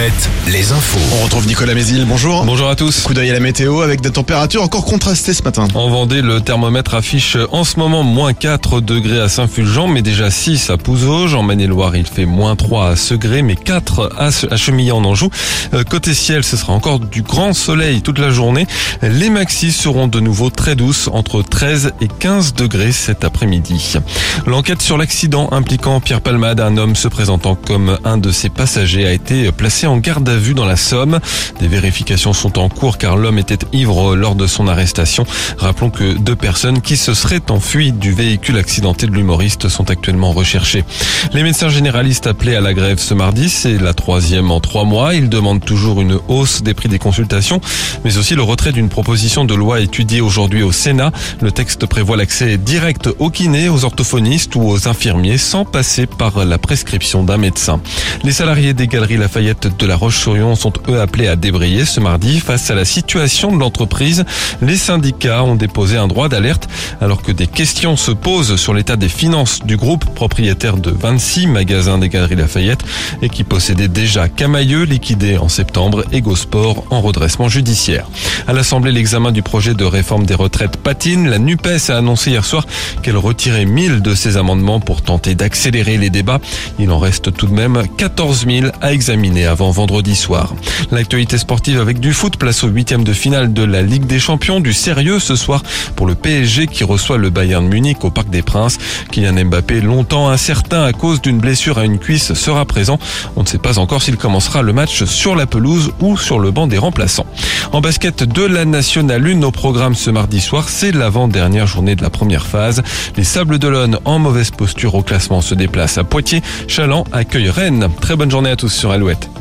Alouette, les infos. On retrouve Nicolas Mézil, bonjour. Bonjour à tous. Coup d'œil à la météo avec des températures encore contrastées ce matin. En Vendée, le thermomètre affiche en ce moment moins 4 degrés à Saint-Fulgent, mais déjà 6 à Pouzauges. En Maine-et-Loire, il fait moins 3 à Segré, mais 4 à Chemillé en Anjou. Euh, côté ciel, ce sera encore du grand soleil toute la journée. Les maxis seront de nouveau très douces, entre 13 et 15 degrés cet après-midi. L'enquête sur l'accident impliquant Pierre Palmade, un homme se présentant comme un de ses passagers, a été placé en garde à vue dans la Somme. Des vérifications sont en cours car l'homme était ivre lors de son arrestation. Rappelons que deux personnes qui se seraient enfuies du véhicule accidenté de l'humoriste sont actuellement recherchées. Les médecins généralistes appelés à la grève ce mardi, c'est la troisième en trois mois. Ils demandent toujours une hausse des prix des consultations, mais aussi le retrait d'une proposition de loi étudiée aujourd'hui au Sénat. Le texte prévoit l'accès direct aux kinés, aux orthophonistes ou aux infirmiers sans passer par la prescription d'un médecin. Les salariés des galeries Lafayette de la Roche-sur-Yon sont eux appelés à débrayer ce mardi face à la situation de l'entreprise. Les syndicats ont déposé un droit d'alerte alors que des questions se posent sur l'état des finances du groupe propriétaire de 26 magasins des Galeries Lafayette et qui possédait déjà Camailleux liquidé en septembre et Gosport en redressement judiciaire. À l'Assemblée, l'examen du projet de réforme des retraites patine. La NUPES a annoncé hier soir qu'elle retirait 1000 de ses amendements pour tenter d'accélérer les débats. Il en reste tout de même 14 000 à examiner avant vendredi soir. L'actualité sportive avec du foot, place au huitième de finale de la Ligue des Champions. Du sérieux ce soir pour le PSG qui reçoit le Bayern Munich au Parc des Princes. Kylian Mbappé, longtemps incertain à cause d'une blessure à une cuisse, sera présent. On ne sait pas encore s'il commencera le match sur la pelouse ou sur le banc des remplaçants. En basket de la Nationale 1 au programme ce mardi soir, c'est l'avant-dernière journée de la première phase. Les Sables d'Olonne en mauvaise posture au classement se déplacent à Poitiers. Chaland accueille Rennes. Très bonne journée à tous sur Alouette. Alouette,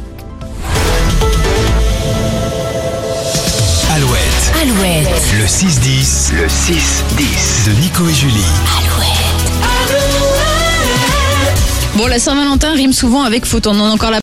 le 6-10, le 6-10 de Nico et Julie. Bon, la Saint-Valentin rime souvent avec faute. On en a encore la